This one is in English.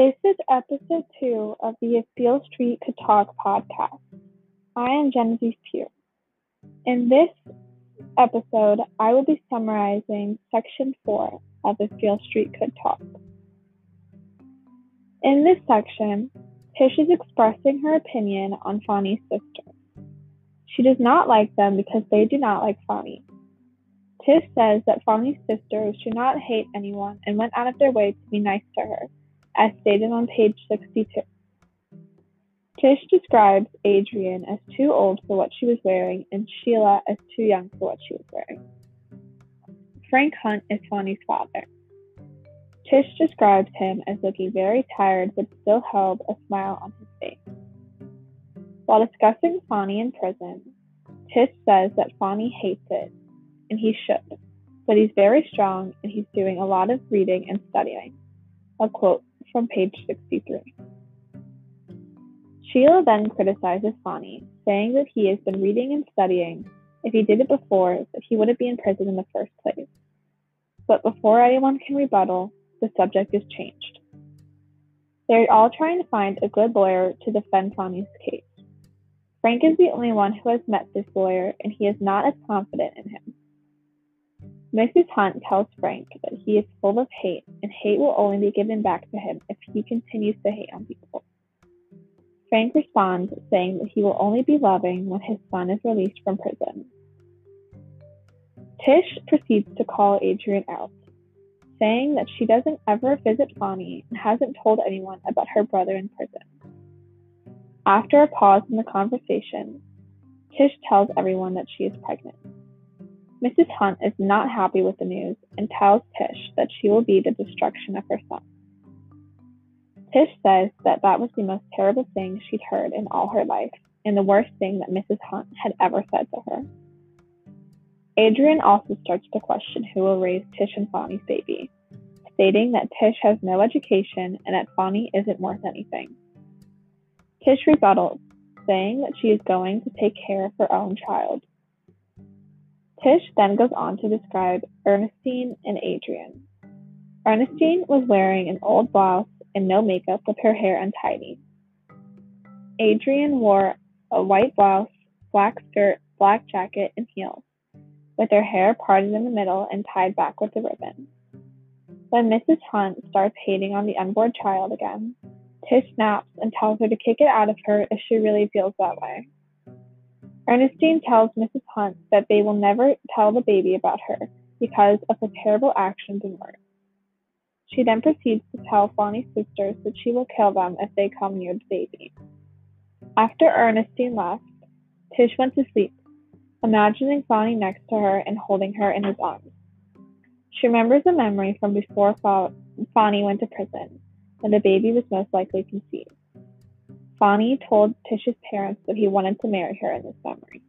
This is episode two of the If Beale Street Could Talk podcast. I am Genevieve Pugh. In this episode, I will be summarizing section four of If Beale Street Could Talk. In this section, Tish is expressing her opinion on Fonny's sisters. She does not like them because they do not like Fonny. Tish says that Fonny's sisters do not hate anyone and went out of their way to be nice to her, as stated on page 62. Tish describes Adrienne as too old for what she was wearing and Sheila as too young for what she was wearing. Frank Hunt is Fonny's father. Tish describes him as looking very tired but still held a smile on his face. While discussing Fonny in prison, Tish says that Fonny hates it, and he should, but he's very strong and he's doing a lot of reading and studying. A quote from page 63. Sheila then criticizes Fonny, saying that he has been reading and studying. If he did it before, that he wouldn't be in prison in the first place. But before anyone can rebuttal, the subject is changed. They're all trying to find a good lawyer to defend Fonny's case. Frank is the only one who has met this lawyer, and he is not as confident in him. Mrs. Hunt tells Frank that he is full of hate, and hate will only be given back to him if he continues to hate on people. Frank responds, saying that he will only be loving when his son is released from prison. Tish proceeds to call Adrienne out, saying that she doesn't ever visit Fonny and hasn't told anyone about her brother in prison. After a pause in the conversation, Tish tells everyone that she is pregnant. Mrs. Hunt is not happy with the news and tells Tish that she will be the destruction of her son. Tish says that that was the most terrible thing she'd heard in all her life and the worst thing that Mrs. Hunt had ever said to her. Adrienne also starts to question who will raise Tish and Fonny's baby, stating that Tish has no education and that Fonny isn't worth anything. Tish rebuttals, saying that she is going to take care of her own child. Tish then goes on to describe Ernestine and Adrienne. Ernestine was wearing an old blouse and no makeup with her hair untidy. Adrienne wore a white blouse, black skirt, black jacket, and heels, with her hair parted in the middle and tied back with a ribbon. When Mrs. Hunt starts hating on the unborn child again, Tish snaps and tells her to kick it out of her if she really feels that way. Ernestine tells Mrs. Hunt that they will never tell the baby about her because of her terrible actions and words. She then proceeds to tell Fonny's sisters that she will kill them if they come near the baby. After Ernestine left, Tish went to sleep, imagining Fonny next to her and holding her in his arms. She remembers a memory from before Fonny went to prison, when the baby was most likely conceived. Fonny told Tish's parents that he wanted to marry her in the memory.